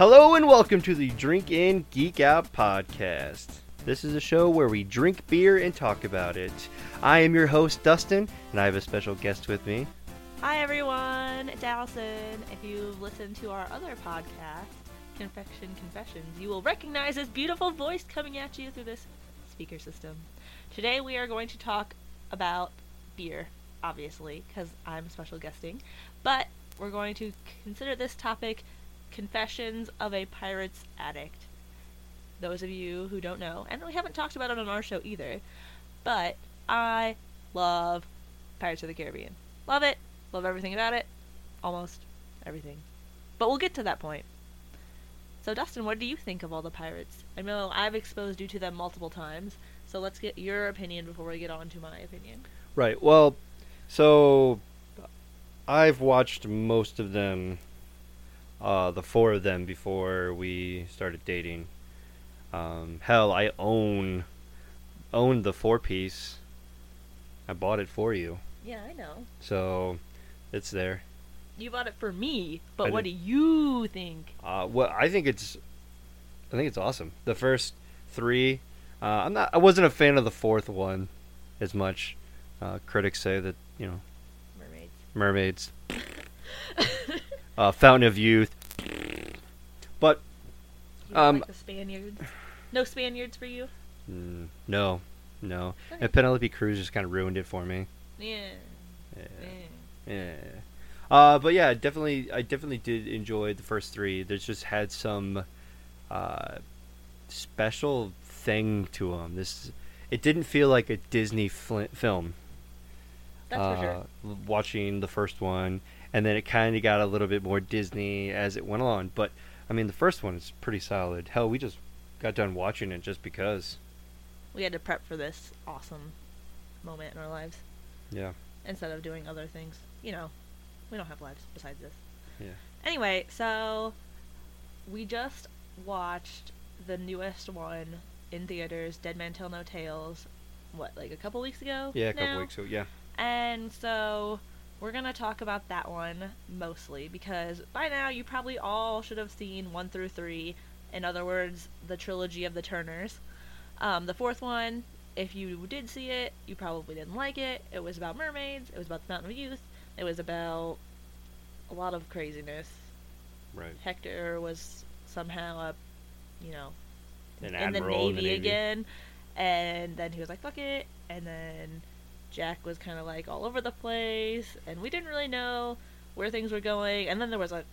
Hello and welcome to the Drink In Geek Out podcast. This is a show where we drink beer and talk about it. I am your host, Dustin, and I have a special guest with me. Hi everyone, it's Allison. If you've listened to our other podcast, Confection Confessions, you will recognize this beautiful voice coming at you through this speaker system. Today we are going to talk about beer, obviously, because I'm special guesting, but we're going to consider this topic Confessions of a Pirate's Addict. Those of you who don't know, and we haven't talked about it on our show either, but I love Pirates of the Caribbean. Love it, love everything about it, almost everything. But we'll get to that point. So, Dustin, what do you think of all the pirates? I know I've exposed you to them multiple times, so let's get your opinion before we get on to my opinion. Right. Well, so I've watched most of them, uh, the four of them, before we started dating. Um, hell, I own own the four piece. I bought it for you, Yeah, I know. so it's there. You bought it for me, but I what did. do you think? Uh, well, I think it's, I think it's awesome. The first three, uh, I'm not. I wasn't a fan of the fourth one, as much. Uh, critics say that you know Mermaids. mermaids, uh, Fountain of Youth, but Um, like the Spaniards? No Spaniards for you? mm, no, no. And Penelope Cruz just kind of ruined it for me. Yeah. Yeah. yeah. Yeah. Uh, but yeah, definitely, I definitely did enjoy the first three. There's just had some uh, special thing to them. This, it didn't feel like a Disney fl- film. That's uh, for sure. Watching the first one, and then it kind of got a little bit more Disney as it went along. But I mean, the first one is pretty solid. Hell, we just got done watching it just because. We had to prep for this awesome moment in our lives Yeah. instead of doing other things. You know, we don't have lives besides this. Yeah. Anyway, so we just watched the newest one in theaters, Dead Man Tell No Tales. What, like a couple weeks ago? Yeah, a couple weeks ago. Yeah. And so we're going to talk about that one mostly because by now you probably all should have seen 1 through 3. In other words, the trilogy of the Turners. Um, the fourth one, if you did see it, you probably didn't like it. It was about mermaids, it was about the Mountain of Youth, it was about a lot of craziness. Right. Hector was somehow a, you know, An in the Navy, in the Navy. again. And then he was like, fuck it. And then Jack was kind of like all over the place. And we didn't really know where things were going. And then there was a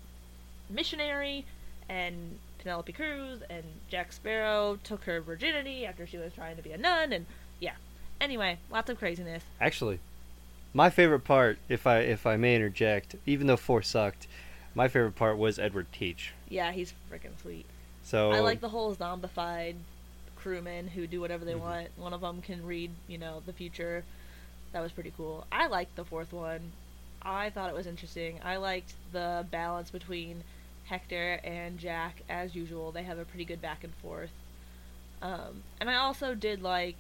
missionary and Penelope Cruz and Jack Sparrow took her virginity after she was trying to be a nun. And yeah. Anyway, lots of craziness. Actually, my favorite part, if I if I may interject, even though four sucked, my favorite part was Edward Teach. Yeah, he's freaking sweet. So I like the whole zombified crewmen who do whatever they Mhm. want. One of them can read, you know, the future. That was pretty cool. I liked the fourth one. I thought it was interesting. I liked the balance between Hector and Jack as usual. They have a pretty good back and forth. Um, and I also did like,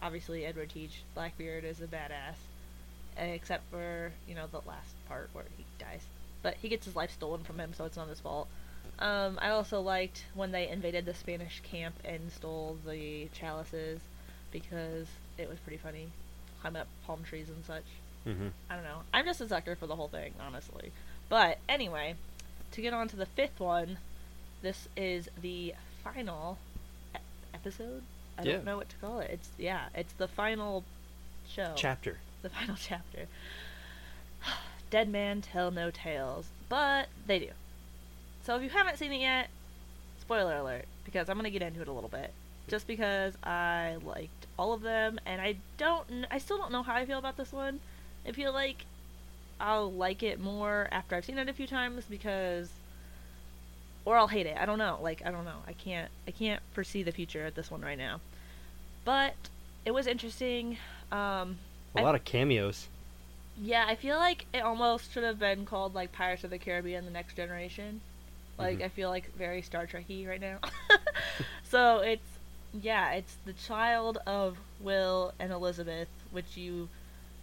obviously, Edward Teach. Blackbeard is a badass. Except for, you know, the last part where he dies. But he gets his life stolen from him, so it's not his fault. Um, I also liked when they invaded the Spanish camp and stole the chalices because it was pretty funny. Climb up palm trees and such. hmm I don't know. I'm just a sucker for the whole thing, honestly. But anyway, to get on to the fifth one, this is the final e- episode. I Yeah. don't know what to call it. It's yeah, it's the final show chapter. the final chapter. Dead Man Tell No Tales, but they do. So if you haven't seen it yet, spoiler alert, because I'm gonna get into it a little bit. Just because I liked all of them, and I don't, I still don't know how I feel about this one. I feel like I'll like it more after I've seen it a few times because, or I'll hate it. I don't know. Like I don't know. I can't, I can't foresee the future at this one right now. But it was interesting. Um, A I- lot of cameos. yeah, I feel like it almost should have been called like Pirates of the Caribbean: The Next Generation. Like Mhm. I feel like very Star Trekky right now. so it's yeah, it's the child of Will and Elizabeth, which you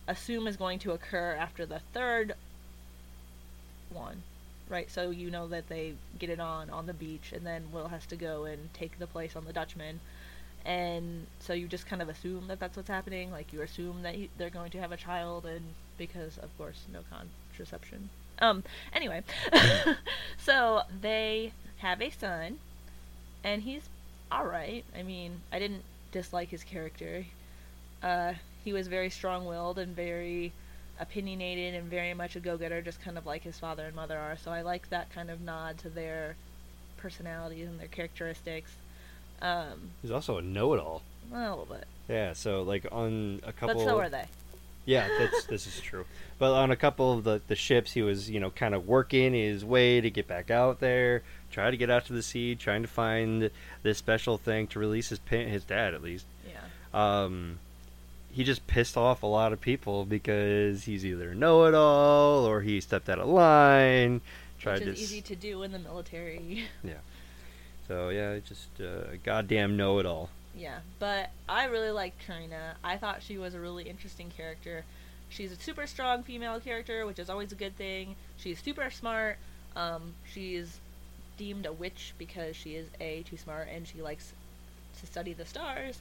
assume is going to occur after the third one. right? So you know that they get it on on the beach, and then Will has to go and take the place on the Dutchman, and so you just kind of assume that that's what's happening. Like you assume that he, they're going to have a child, and because of course no contraception. Um. Anyway, so they have a son, and he's all right. I mean, I didn't dislike his character. Uh, he was very strong-willed and very opinionated and very much a go-getter, just kind of like his father and mother are. So I like that kind of nod to their personalities and their characteristics. Um, He's also a know-it-all. a little bit, Yeah, so like on a couple. but so are they. Yeah, that's this is true. But on a couple of the the ships, he was you know kind of working his way to get back out there, try to get out to the sea, trying to find this special thing to release his pa- his dad at least. Yeah. Um, he just pissed off a lot of people because he's either know it all or he stepped out of line. Tried Which is to easy to do in the military. Yeah. So yeah, just uh, a goddamn know it all. Yeah, but I really liked Carina. I thought she was a really interesting character. She's a super strong female character, which is always a good thing. She's super smart. Um, she's deemed a witch because she is a too smart and she likes to study the stars.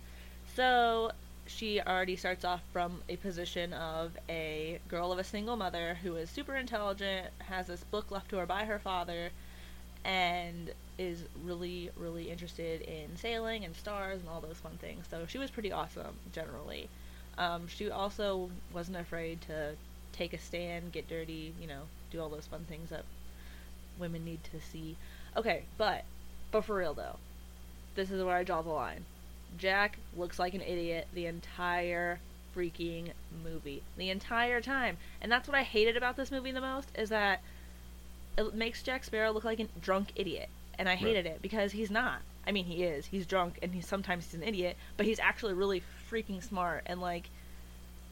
So she already starts off from a position of a girl of a single mother who is super intelligent, has this book left to her by her father, and is really, really interested in sailing and stars and all those fun things. So she was pretty awesome generally. Um, she also wasn't afraid to take a stand, get dirty, you know, do all those fun things that women need to see. Okay, but but for real though, this is where I draw the line. Jack looks like an idiot the entire freaking movie. The entire time. And that's what I hated about this movie the most is that it makes Jack Sparrow look like a drunk idiot. And I hated it because he's not. I mean, he is. He's drunk and he's sometimes he's an idiot, but he's actually really freaking smart and like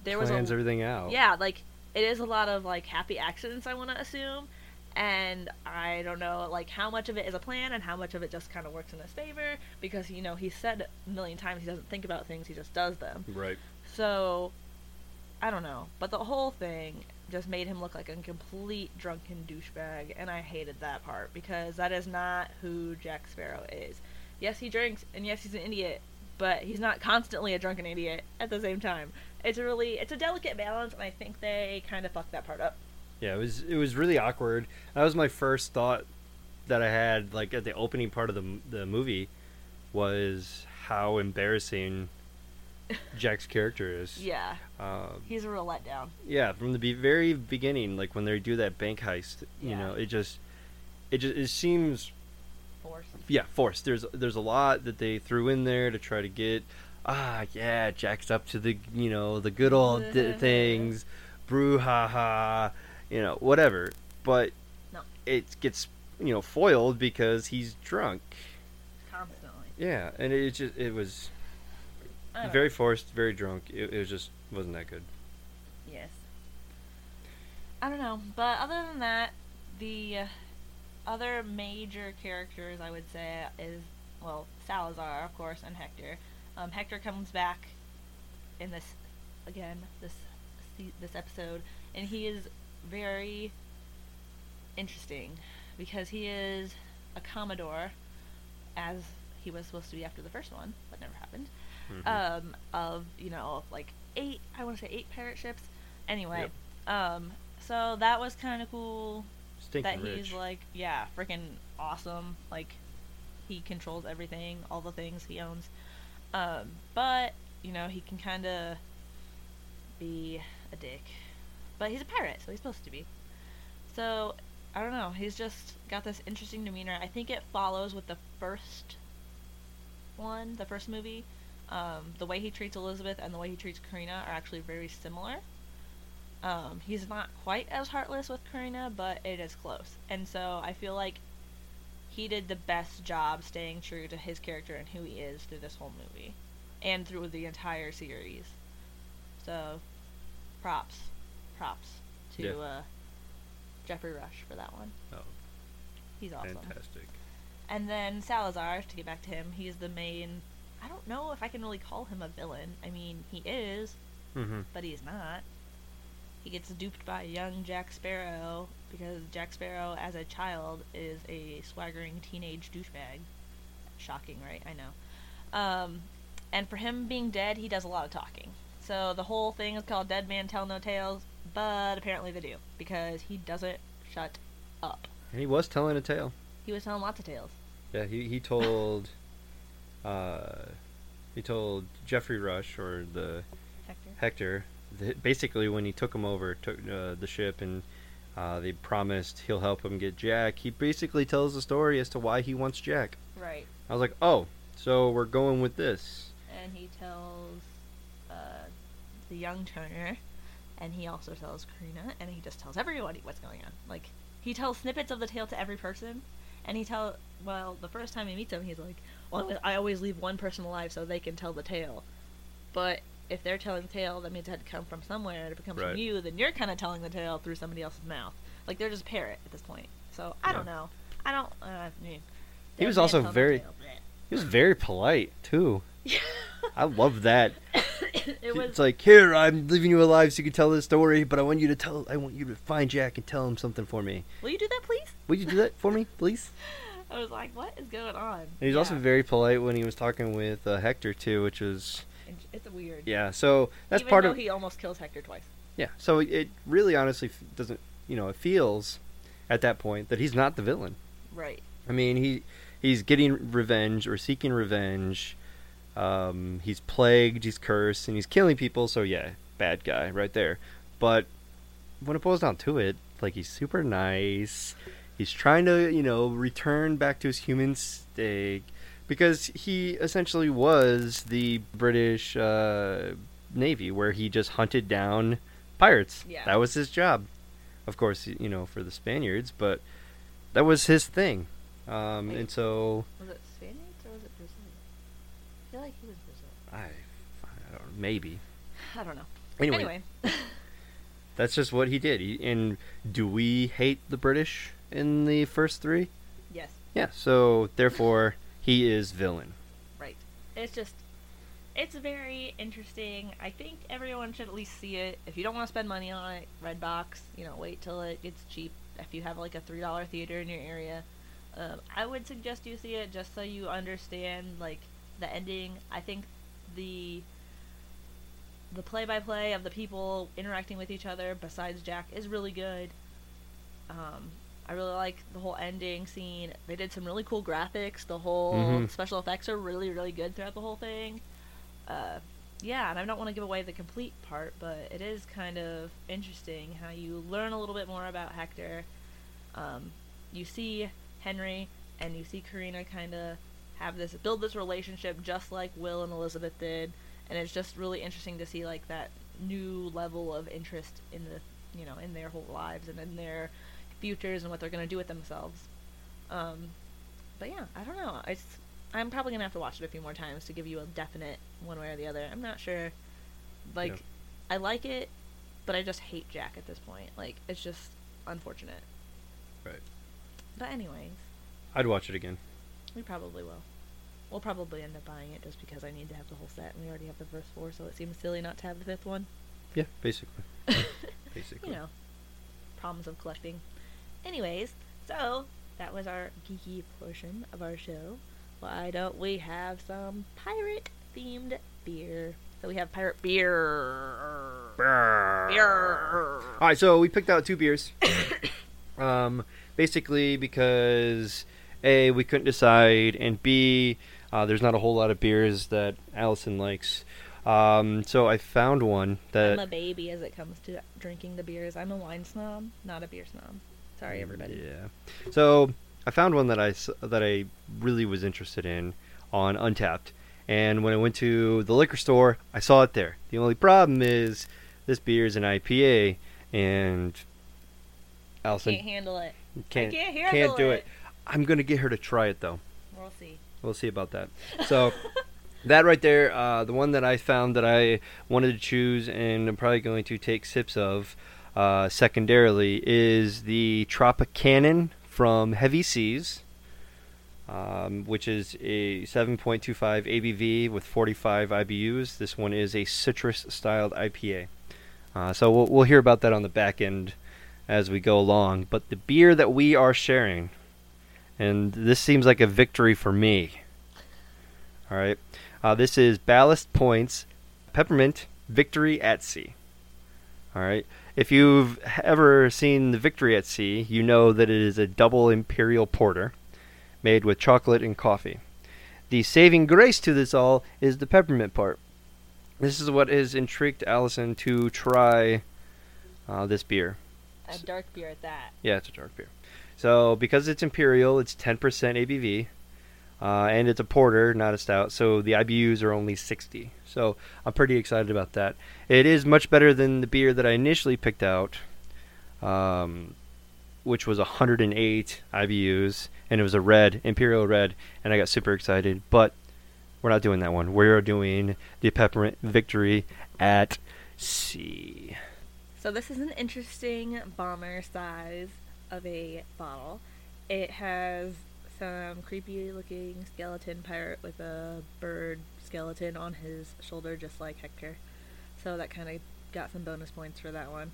there was Plans a everything out. yeah, like it is a lot of like happy accidents I want to assume, and I don't know like how much of it is a plan and how much of it just kind of works in his favor because you know he said a million times he doesn't think about things he just does them. Right. So I don't know, but the whole thing just made him look like a complete drunken douchebag, and I hated that part because that is not who Jack Sparrow is. Yes, he drinks, and yes, he's an idiot, but he's not constantly a drunken idiot at the same time. It's a really, it's a delicate balance, and I think they kind of fucked that part up. Yeah, it was it was really awkward. That was my first thought that I had like at the opening part of the the movie was how embarrassing Jack's character is. Yeah, Um, he's a real letdown. yeah, from the be- very beginning, like when they do that bank heist, you Yeah. know, it just it just it seems Forced. yeah forced. There's there's a lot that they threw in there to try to get ah yeah Jack's up to the you know the good old d- things, brouhaha, you know whatever. But No. it gets you know foiled because he's drunk. Constantly. Yeah, and it just it was very know. forced, very drunk. It, it was just wasn't that good. Yes. I don't know, but other than that, the uh, other major characters I would say is well Salazar, of course, and Hector. Um, Hector comes back in this again this this episode, and he is very interesting because he is a commodore, as he was supposed to be after the first one, but never happened Mhm. um, of you know like eight I want to say eight pirate ships. Anyway, um, so that was kind of cool Stinking that rich. he's like yeah freaking awesome like he controls everything all the things he owns um, but you know he can kind of be a dick but he's a pirate so he's supposed to be so I don't know he's just got this interesting demeanor I think it follows with the first one the first movie um, the way he treats Elizabeth and the way he treats Carina are actually very similar. Um, he's not quite as heartless with Carina, but it is close. And so I feel like he did the best job staying true to his character and who he is through this whole movie and through the entire series. So, props, props to Yeah. uh, Geoffrey Rush for that one. Oh, He's awesome. fantastic. And then Salazar, to get back to him, he's the main. I don't know if I can really call him a villain. I mean, he is, hmm but he's not. he gets duped by young Jack Sparrow because Jack Sparrow, as a child, is a swaggering teenage douchebag. Shocking, right? I know. Um, and for him being dead, he does a lot of talking. So the whole thing is called Dead Man Tell No Tales, but apparently they do because he doesn't shut up. And he was telling a tale. He was telling lots of tales. Yeah, he he told, uh, he told Geoffrey Rush or the Hector. Hector, the, basically when he took him over, took uh, the ship, and uh, they promised he'll help him get Jack. He basically tells the story as to why he wants Jack. Right. I was like, oh, so we're going with this. And he tells uh, the young Turner, and he also tells Carina, and he just tells everybody what's going on. Like he tells snippets of the tale to every person, and he tell well the first time he meets him, he's like, well, I always leave one person alive so they can tell the tale, but if they're telling the tale, that means it had to come from somewhere. And if it comes Right. from you, then you're kind of telling the tale through somebody else's mouth. Like they're just a parrot at this point. So I don't know. I don't. Uh, I mean, He was also very-. He was very polite too. I love that. it was It's like, here, I'm leaving you alive so you can tell this story, but I want you to tell, I want you to find Jack and tell him something for me. Will you do that, please? Will you do that for me, please? I was like, what is going on? And he's also Yeah. very polite when he was talking with uh, Hector too, which was It's weird. yeah. So that's Even part though of he almost kills Hector twice. yeah. So it really, honestly, doesn't you know? It feels at that point that he's not the villain. Right. I mean, he he's getting revenge or seeking revenge. Um, he's plagued, he's cursed, and he's killing people. So yeah, bad guy right there. But when it boils down to it, like he's super nice. He's trying to, you know, return back to his human state because he essentially was the British uh, Navy, where he just hunted down pirates. Yeah. That was his job. Of course, you know, for the Spaniards, but that was his thing. Um, and so Was it Spaniards or was it Brazil? I feel like he was Brazil. I, I don't know, maybe. I don't know. Anyway, Anyway. that's just what he did. He, and do we hate the British in the first three? yes. Yeah. So therefore, he is villain. Right. It's just. It's very interesting. I think everyone should at least see it. If you don't want to spend money on it, Redbox, you know, wait till it gets cheap. If you have like a three dollar theater in your area, um, I would suggest you see it just so you understand like the ending. I think the the play by play of the people interacting with each other besides Jack is really good. Um, I really like the whole ending scene. They did some really cool graphics. The whole Mhm. special effects are really, really good throughout the whole thing. Uh, yeah, and I don't want to give away the complete part, but it is kind of interesting how you learn a little bit more about Hector. Um, you see Henry and you see Carina kind of have this build this relationship just like Will and Elizabeth did, and it's just really interesting to see like that new level of interest in the you know in their whole lives and in their futures and what they're gonna do with themselves. Um, but yeah, I don't know. It's I'm probably gonna have to watch it a few more times to give you a definite one way or the other. I'm not sure. Like, Yeah. I like it, but I just hate Jack at this point. Like, it's just unfortunate. Right. But anyways, I'd watch it again. we probably will. We'll probably end up buying it just because I need to have the whole set, and we already have the first four, so it seems silly not to have the fifth one. Yeah, basically. Basically. you know, problems of collecting. Anyways, so that was our geeky portion of our show. Why don't we have some pirate themed beer? So we have pirate beer. Beer. All right, so we picked out two beers. um, basically because a we couldn't decide, and b uh, there's not a whole lot of beers that Allison likes. Um, so I found one that I'm a baby as it comes to drinking the beers. I'm a wine snob, not a beer snob. Sorry, everybody. Yeah. So I found one that I that I really was interested in on Untappd, and when I went to the liquor store, I saw it there. The only problem is this beer is an IPA, and Allison Can't handle it. can't can't handle do it. it. I'm gonna get her to try it though. We'll see. We'll see about that. So that right there, uh, the one that I found that I wanted to choose and I'm probably going to take sips of uh, secondarily is the Tropic Cannon from Heavy Seas, um, which is a 7.25 ABV with 45 IBUs. This one is a citrus styled IPA. Uh, so we'll, we'll hear about that on the back end as we go along. But the beer that we are sharing, and this seems like a victory for me. All right, uh, this is Ballast Points Peppermint Victory at Sea. All right, if you've ever seen the Victory at Sea, you know that it is a double imperial porter made with chocolate and coffee. The saving grace to this all is the peppermint part. This is what has intrigued Allison to try uh, this beer. A dark beer at that. Yeah, it's a dark beer. So because it's imperial, it's 10% ABV, uh, and it's a porter, not a stout. So the IBUs are only 60. So I'm pretty excited about that. It is much better than the beer that I initially picked out, um, which was 108 IBUs, and it was a red, imperial red, and I got super excited. But we're not doing that one. We're doing the peppermint victory at sea. So this is an interesting bomber size of a bottle. It has some creepy looking skeleton pirate with a bird skeleton on his shoulder just like Hector. So that kind of got some bonus points for that one.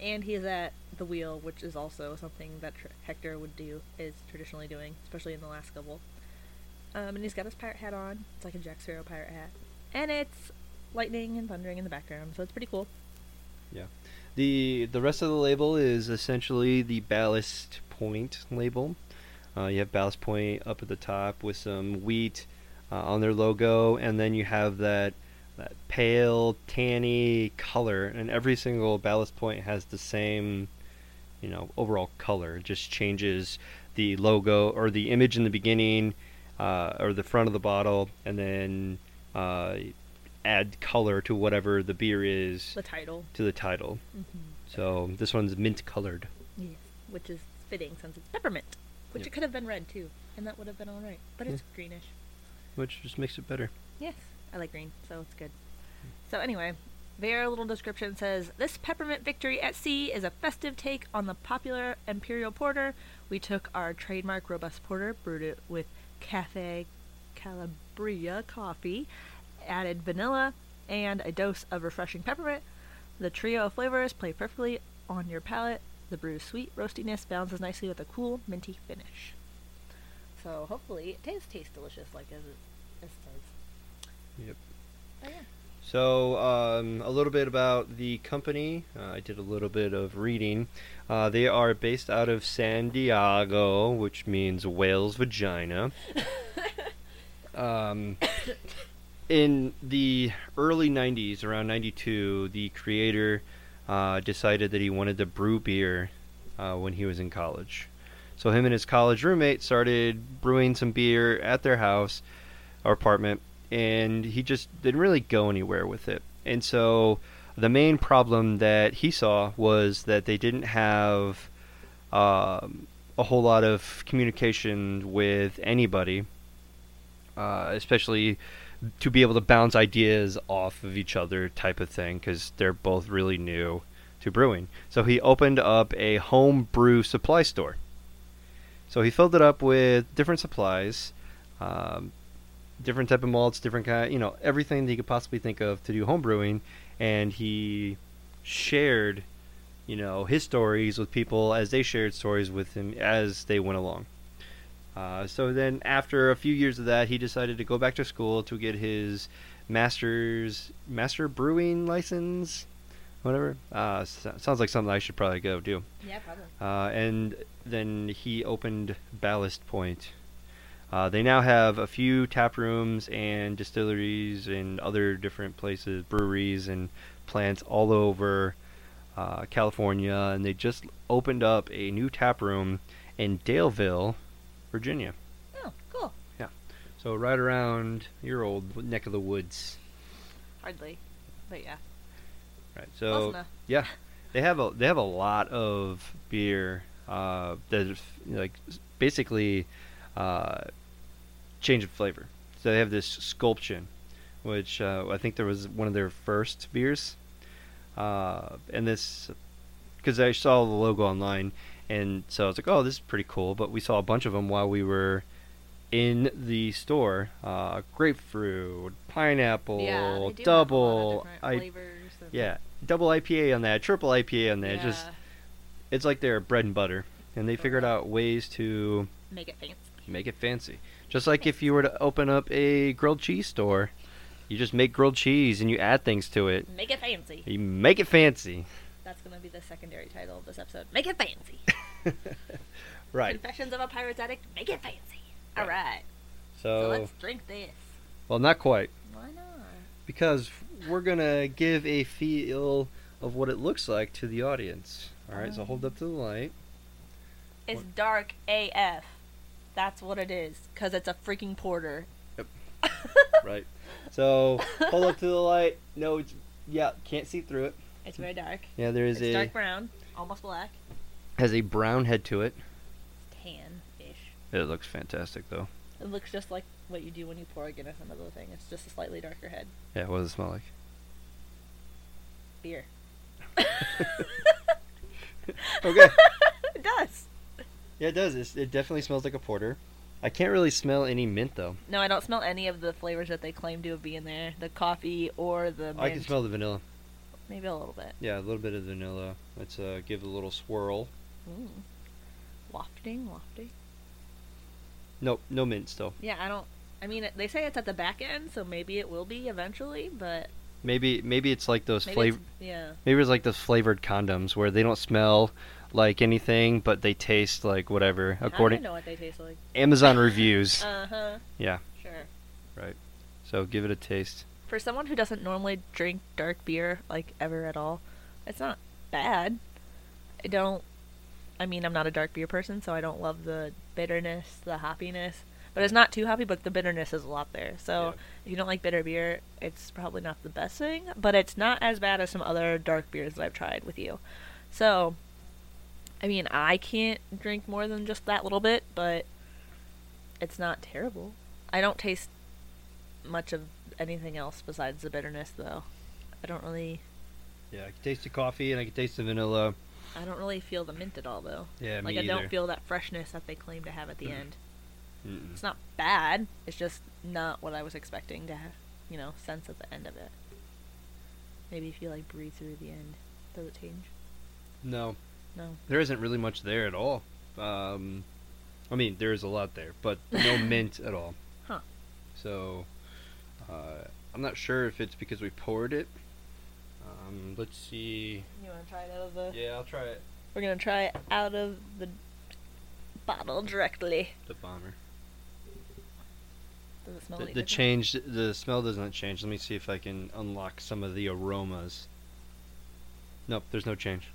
And he's at the wheel, which is also something that tr- Hector would do, is traditionally doing, especially in the last couple. Um, and he's got his pirate hat on. It's like a Jack Sparrow pirate hat. And it's lightning and thundering in the background, so it's pretty cool. Yeah. The the rest of the label is essentially the ballast point label. Uh, you have ballast point up at the top with some wheat uh, on their logo, and then you have that that pale tanny color, and every single ballast point has the same, you know, overall color. It just changes the logo or the image in the beginning, uh, or the front of the bottle, and then uh, add color to whatever the beer is The title. to the title. Mm-hmm. So this one's mint colored. Yes, which is fitting since it's peppermint, which Yep. it could have been red too, and that would have been all right. But it's greenish. which just makes it better. Yes, I like green, so it's good. So anyway, their little description says this peppermint victory at sea is a festive take on the popular imperial porter. We took our trademark robust porter, brewed it with Cafe Calabria coffee, added vanilla, and a dose of refreshing peppermint. The trio of flavors play perfectly on your palate. The brew's sweet roastiness balances nicely with a cool, minty finish. So hopefully it tastes taste delicious like as it, as it says. Yep. Oh yeah. So um, a little bit about the company. Uh, I did a little bit of reading. Uh, they are based out of San Diego, which means whale's vagina. um, in the early 90s, around 92, the creator uh, decided that he wanted to brew beer uh, when he was in college. So him and his college roommate started brewing some beer at their house or apartment, and he just didn't really go anywhere with it. And so the main problem that he saw was that they didn't have um, a whole lot of communication with anybody, uh, especially to be able to bounce ideas off of each other type of thing because they're both really new to brewing. So he opened up a home brew supply store. So he filled it up with different supplies, um, different type of malts, different kind, you know, everything that could possibly think of to do home brewing, and he shared, you know, his stories with people as they shared stories with him as they went along. Uh, so then, after a few years of that, he decided to go back to school to get his master's master brewing license, whatever. Uh, s- sounds like something I should probably go do. Yeah, probably. Uh, and then he opened Ballast Point. Uh, they now have a few tap rooms and distilleries and other different places, breweries and plants all over uh, California. And they just opened up a new tap room in Daleville, Virginia. Oh, cool. Yeah. So right around your old neck of the woods. Hardly, but yeah. Right. So yeah, they have a they have a lot of beer uh, that is, like basically uh, change of flavor. So they have this Sculpin, which uh, I think there was one of their first beers, uh, and this because I saw the logo online, and so I was like, oh, this is pretty cool. But we saw a bunch of them while we were in the store. Uh, grapefruit, pineapple, yeah, they do have a lot of double. I flavors. yeah, double IPA on that, triple IPA on that. yeah. Just it's like their bread and butter, and they figured out ways to make it fancy. make it fancy. Just like if you were to open up a grilled cheese store, you just make grilled cheese and you add things to it. Make it fancy. You make it fancy. That's gonna be the secondary title of this episode. Make it fancy. right. Confessions of a Pirate's Addict. Make it fancy. All Right. So So, let's drink this. well, not quite, Why not? because we're gonna give a feel of what it looks like to the audience. All right. So hold up to the light. It's What? dark AF. That's what it is. Cause it's a freaking porter. Yep. Right. So hold up to the light. No, it's yeah, can't see through it. It's very dark. Yeah, there is It's a dark brown, almost black, has a brown head to it. tan-ish. It looks fantastic though. It looks just like what you do when you pour a Guinness into the thing. It's just a slightly darker head. Yeah, what does it smell like? Beer. Okay. it does. Yeah, it does. It's, it definitely smells like a porter. I can't really smell any mint though. No, I don't smell any of the flavors that they claim to be in there. The coffee or the mint. I can smell the vanilla. Maybe a little bit. Yeah, a little bit of vanilla. Let's uh, give it a little swirl. Ooh. Wafting, wafting. Nope, no mint still. Yeah, I don't. I mean, they say it's at the back end, so maybe it will be eventually, but Maybe maybe it's like those flavor. yeah. Maybe it's like those flavored condoms where they don't smell like anything, but they taste like whatever. I According don't know what they taste like. Amazon reviews. Uh huh. Yeah. Sure. Right. So give it a taste. For someone who doesn't normally drink dark beer like ever at all, it's not bad. I don't. I mean, I'm not a dark beer person, so I don't love the bitterness, the hoppiness. But it's not too hoppy, but the bitterness is a lot there. So Yeah. if you don't like bitter beer, it's probably not the best thing. But it's not as bad as some other dark beers that I've tried with you. So, I mean, I can't drink more than just that little bit, but it's not terrible. I don't taste much of anything else besides the bitterness, though. I don't really, Yeah, I can taste the coffee and I can taste the vanilla. I don't really feel the mint at all, though. Yeah, like me I either. don't feel that freshness that they claim to have at the end. Mm-mm. It's not bad. It's just not what I was expecting to have, you know, sense at the end of it. Maybe if you like breathe through the end, does it change? No, No. there isn't really much there at all. Um, I mean, there is a lot there, but no mint at all. Huh. So, uh, I'm not sure if it's because we poured it. Um, let's see. You want to try it out of the? Yeah, I'll try it. We're gonna try it out of the bottle directly. The bomber. Does it smell The, the change, the smell does not change. Let me see if I can unlock some of the aromas. Nope, there's no change.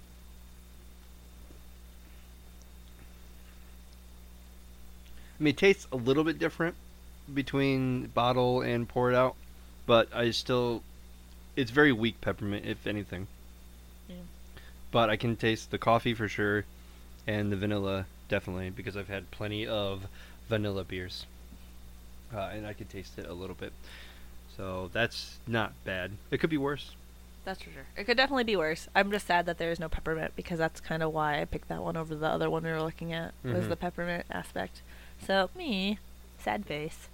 I mean, it tastes a little bit different between bottle and pour it out, but I still, it's very weak peppermint, if anything. Yeah. But I can taste the coffee for sure, and the vanilla definitely because I've had plenty of vanilla beers, uh, and I could taste it a little bit. So that's not bad. It could be worse. That's for sure. It could definitely be worse. I'm just sad that there is no peppermint because that's kind of why I picked that one over the other one we were looking at was Mhm. the peppermint aspect. So me, sad face.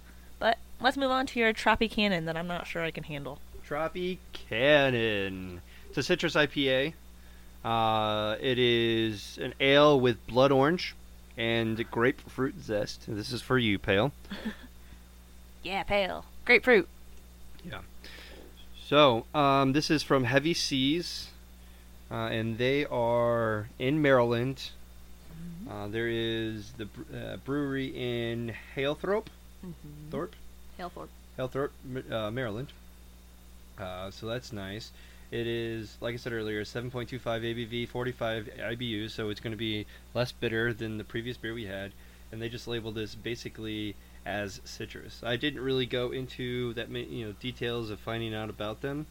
Let's move on to your Tropicana that I'm not sure I can handle. Tropicana. It's a citrus IPA. Uh, it is an ale with blood orange and grapefruit zest. This is for you, Pale. Yeah, pale grapefruit. Yeah. So, um, this is from Heavy Seas, uh, and they are in Maryland. Uh, there is the uh, brewery in Halethorpe, Mm-hmm. Thorpe, Halethorpe. Uh, Maryland. Uh, so that's nice. It is, like I said earlier, 7.25 ABV, 45 IBU, so it's going to be less bitter than the previous beer we had. And they just labeled this basically as citrus. I didn't really go into that ma- you know details of finding out about them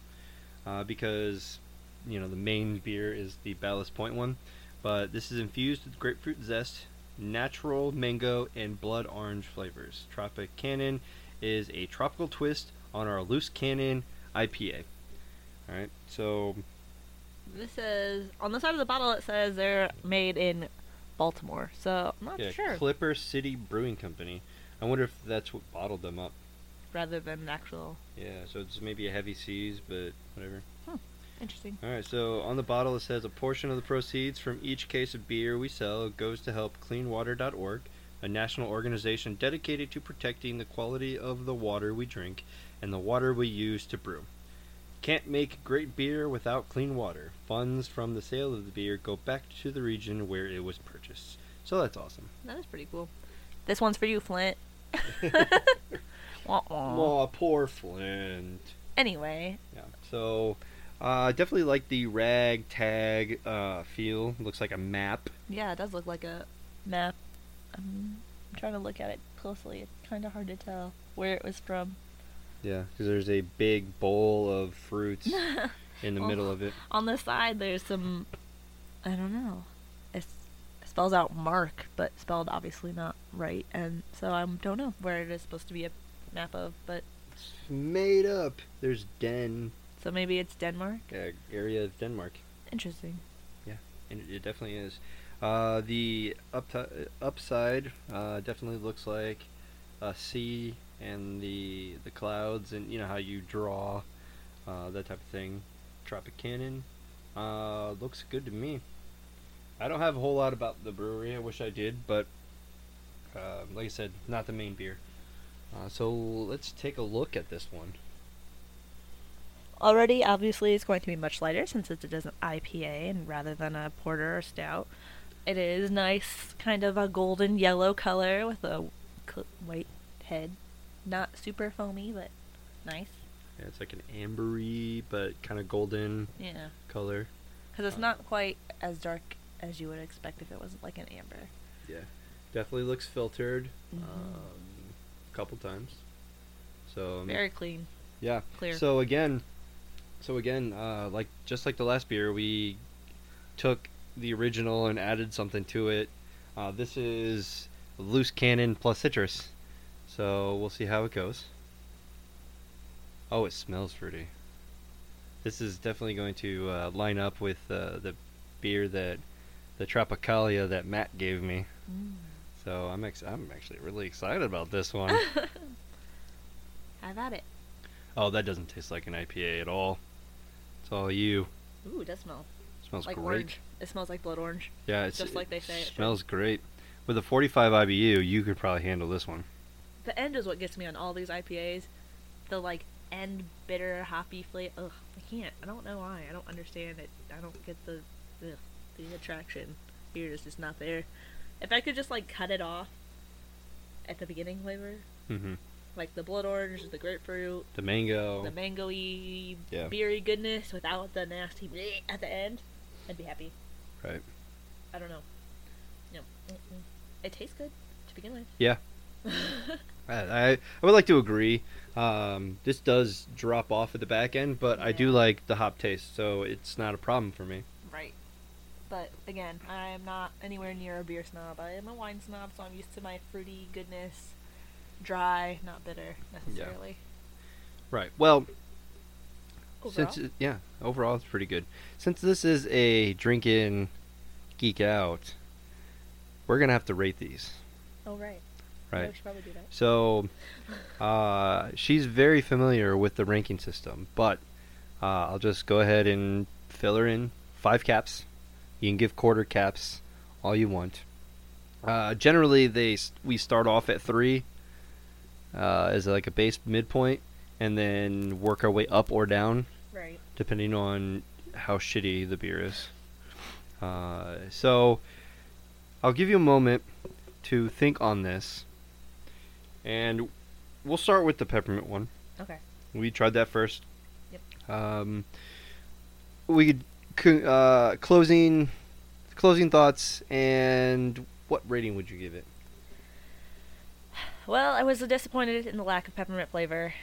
uh, because you know the main beer is the Ballast Point one, but this is infused with grapefruit zest, natural mango, and blood orange flavors. Tropic Cannon is a tropical twist on our loose cannon IPA. All right, so This is on the side of the bottle. It says they're made in Baltimore, so I'm not yeah, sure. Clipper City Brewing Company. I wonder if that's what bottled them up. rather than actual. Yeah, so it's maybe a heavy seas, but whatever. Hmm, interesting. All right, so on the bottle it says a portion of the proceeds from each case of beer we sell goes to help cleanwater.org, a national organization dedicated to protecting the quality of the water we drink and the water we use to brew. Can't make great beer without clean water. Funds from the sale of the beer go back to the region where it was purchased. So that's awesome. That is pretty cool. This one's for you, Flint. Aw, poor Flint. Anyway, Yeah. So, uh, I definitely like the rag tag uh, feel. Looks like a map. yeah, it does look like a map. Um, I'm trying to look at it closely. It's kind of hard to tell where it was from. Yeah, because there's a big bowl of fruits in the Well, middle of it. On the side, there's some. I don't know. It's, it spells out Mark, but spelled obviously not right, and so I don't know where it is supposed to be a map of. But It's made up. There's Den so maybe it's Denmark. uh, area of Denmark, Interesting. Yeah, and it, it definitely is. Uh, the up upside uh, definitely looks like a sea and the the clouds, and you know how you draw uh, that type of thing. Tropic Cannon uh, looks good to me. I don't have a whole lot about the brewery. I wish I did, but uh, like I said, not the main beer. Uh, so let's take a look at this one. Already, obviously, it's going to be much lighter since it is an IPA and rather than a porter or stout. It is nice, kind of a golden yellow color with a white head. Not super foamy, but nice. Yeah, it's like an ambery but kind of golden Yeah, color. because it's Uh, not quite as dark as you would expect if it wasn't like an amber. Yeah, definitely looks filtered Mhm. um, a couple times. So um, Very clean, yeah. clear. So again, so again, uh, like just like the last beer, we took the original and added something to it. Uh, this is loose cannon plus citrus. So we'll see how it goes. Oh, it smells fruity. This is definitely going to uh, line up with uh, the beer that the Tropicalia that Matt gave me. Mm. So I'm ex- I'm actually really excited about this one. Have at it. oh, that doesn't taste like an IPA at all. It's all you. Ooh, it does smell smells like great. orange. It smells like blood orange. Yeah, it's Just like they say it smells great. With a 45 IBU, you could probably handle this one. The end is what gets me on all these IPAs. The like end bitter hoppy flavor. Ugh, I can't. I don't know why. I don't understand it. I don't get the ugh, the attraction. Here is just not there. If I could just like cut it off at the beginning flavor, hmm like the blood orange, the grapefruit, The mango. the mangoey, Yeah. beery goodness without the nasty bleh at the end, I'd be happy. Right. I don't know. No, it tastes good to begin with. Yeah. I, I would like to agree. Um, this does drop off at the back end, but I do like the hop taste, so it's not a problem for me. Right. But again, I am not anywhere near a beer snob. I am a wine snob, so I'm used to my fruity goodness, dry, not bitter necessarily. Yeah. Right. Well, Overall, since yeah, overall it's pretty good. Since this is a drink-in, geek out, we're gonna have to rate these. oh right, Right. we should probably do that. So, uh, she's very familiar with the ranking system, but uh, I'll just go ahead and fill her in. Five caps. You can give quarter caps all you want. Uh, generally, they we start off at three uh, as like a base midpoint, and then work our way up or down Right. depending on how shitty the beer is. Uh, so, I'll give you a moment to think on this, and we'll start with the peppermint one. Okay. We tried that first. Yep. Um, we could uh, closing closing thoughts and what rating would you give it? Well, I was disappointed in the lack of peppermint flavor,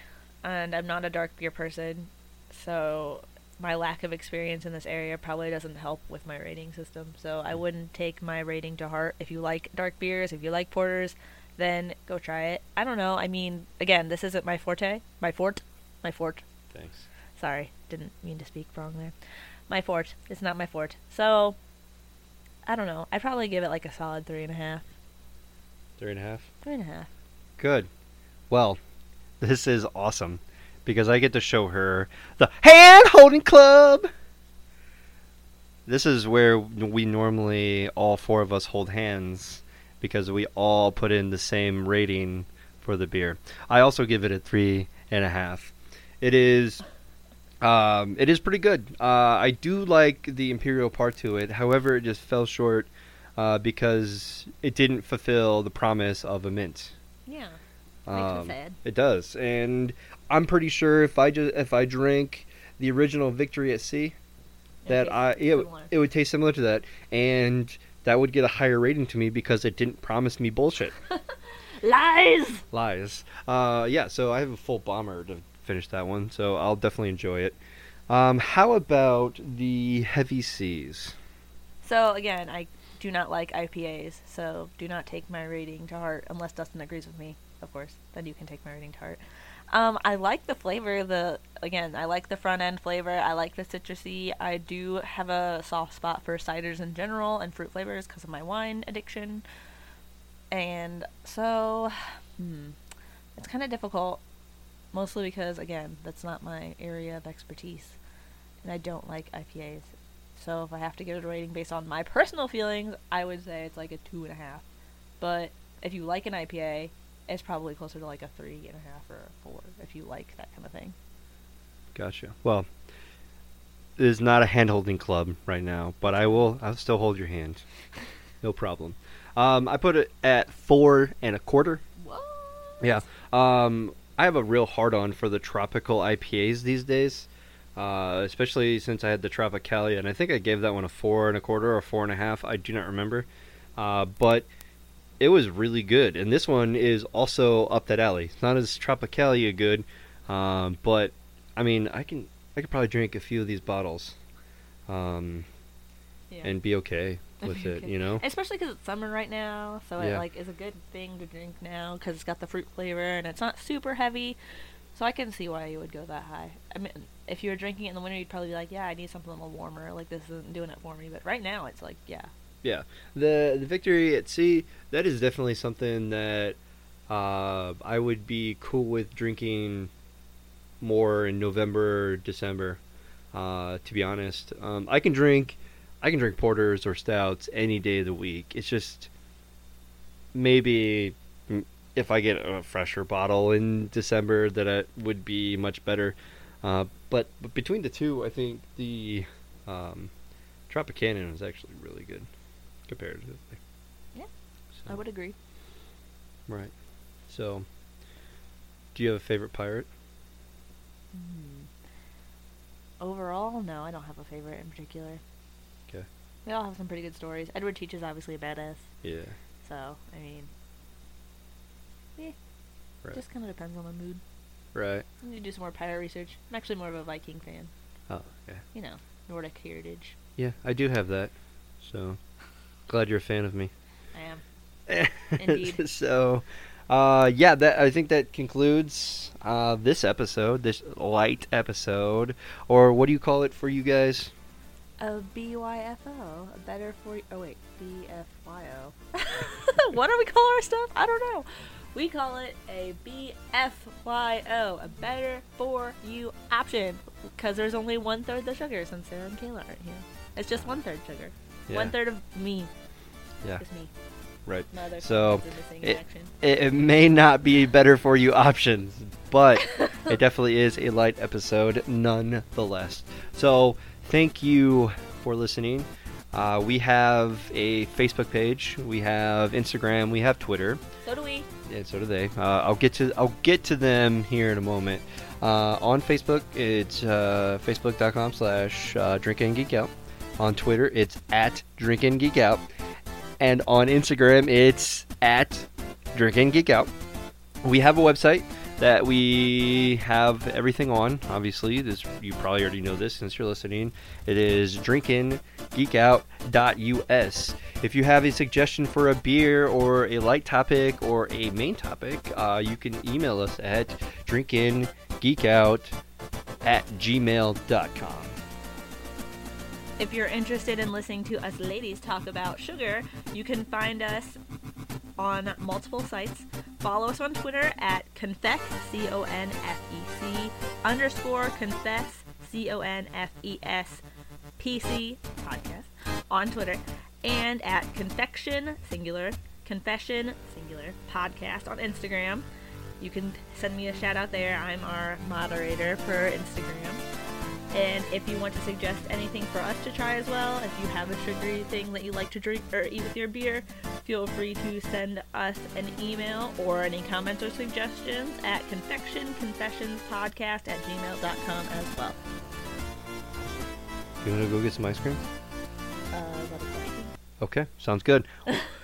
and I'm not a dark beer person, so my lack of experience in this area probably doesn't help with my rating system. So I hmm. wouldn't take my rating to heart. If you like dark beers, if you like porters, then go try it. I don't know. I mean, again, this isn't my forte. My fort. My fort. Thanks. Sorry, didn't mean to speak wrong there. My fort. It's not my fort. So, I don't know. I'd probably give it like a solid three and a half. Three and a half. Three and a half. Good. Well, this is awesome because I get to show her the hand holding club. this is where we normally all four of us hold hands because we all put in the same rating for the beer. I also give it a three and a half. It is, um, it is pretty good. Uh, I do like the imperial part to it. However, it just fell short uh, because it didn't fulfill the promise of a mint. Yeah. Makes me Um, sad. It does, and I'm pretty sure if I just if I drank the original Victory at Sea, that Okay, I it, similar. it would taste similar to that, and that would get a higher rating to me because it didn't promise me bullshit Lies! lies. Uh, yeah, so I have a full bomber to finish that one, so I'll definitely enjoy it. Um, how about the heavy seas? So again, I do not like IPAs, so do not take my rating to heart unless Dustin agrees with me, of course. Then you can take my rating to heart. Um, I like the flavor. The again, I like the front end flavor. I like the citrusy. I do have a soft spot for ciders in general and fruit flavors because of my wine addiction. And so, hmm, it's kind of difficult, mostly because again, that's not my area of expertise, and I don't like IPAs. So if I have to give it a rating based on my personal feelings, I would say it's like a two and a half. But if you like an IPA, it's probably closer to like a three and a half or a four if you like that kind of thing. Gotcha. Well, it is not a hand holding club right now, but I will. I'll still hold your hand. No problem. Um, I put it at four and a quarter. What? Yeah. Um, I have a real hard on for the tropical IPAs these days, uh, especially since I had the Tropicalia, and I think I gave that one a four and a quarter or four and a half. I do not remember, uh, but it was really good. And this one is also up that alley. It's not as Tropicalia good, um, but I mean, I can I could probably drink a few of these bottles, um, Yeah. and be okay with it. You know. Especially because it's summer right now, so it like is a good thing to drink now because it's got the fruit flavor and it's not super heavy. So I can see why you would go that high. I mean, if you were drinking it in the winter, you'd probably be like, "Yeah, I need something a little warmer. Like this isn't doing it for me." But right now, it's like, yeah, Yeah, the the victory at sea that is definitely something that uh, I would be cool with drinking more in November, December. Uh, to be honest, um, I can drink, I can drink porters or stouts any day of the week. It's just maybe if I get a fresher bottle in December, that it would be much better. Uh, but, but between the two, I think the um, Tropicana is actually really good comparatively. Yeah, So, I would agree. Right. So, do you have a favorite pirate? Hmm. Overall, no, I don't have a favorite in particular. Okay. We all have some pretty good stories. Edward Teach is obviously a badass, Yeah. so I mean, eh, Right. just kind of depends on the mood. Right. I need to do some more pirate research. I'm actually more of a Viking fan. Oh, okay. You know, Nordic heritage. Yeah, I do have that. So, glad you're a fan of me. I am. Indeed. so, uh, yeah, that I think that concludes uh, this episode, this light episode, or what do you call it for you guys? A BYFO, a better for you. Oh wait, BFYO. what do we call our stuff? I don't know. We call it a BFYO, a better for you option, because there's only one third the sugar since Sarah and Kayla aren't here. It's just one third sugar. Yeah. One third of me. Yeah. Just me. Right. So, friends are missing in it- It, it may not be better for you options, but it definitely is a light episode nonetheless. So, thank you for listening. Uh, we have a Facebook page, we have Instagram, we have Twitter, So do we. and so do they. Uh, I'll get to I'll get to them here in a moment. Uh, on Facebook, it's uh, facebook.com slash uh, drink and geek out. On Twitter, it's at drink and geek out. And on Instagram, it's at drink and geek out. We have a website that we have everything on. Obviously, this you probably already know this since you're listening. It is drinkingeekout.us. If you have a suggestion for a beer or a light topic or a main topic, uh, you can email us at drinkingeekout at gmail.com. If you're interested in listening to us ladies talk about sugar, you can find us on multiple sites. Follow us on Twitter at confess, C O N F E C, underscore confess, C O N F E S, PC podcast. on Twitter, and at Confection Singular, Confession Singular Podcast on Instagram. You can send me a shout out there. I'm our moderator for Instagram. And if you want to suggest anything for us to try as well, if you have a sugary thing that you like to drink or eat with your beer, feel free to send us an email or any comments or suggestions at confectionconfessionspodcast at gmail.com as well. You want to go get some ice cream? Uh, is that a question? Okay, sounds good.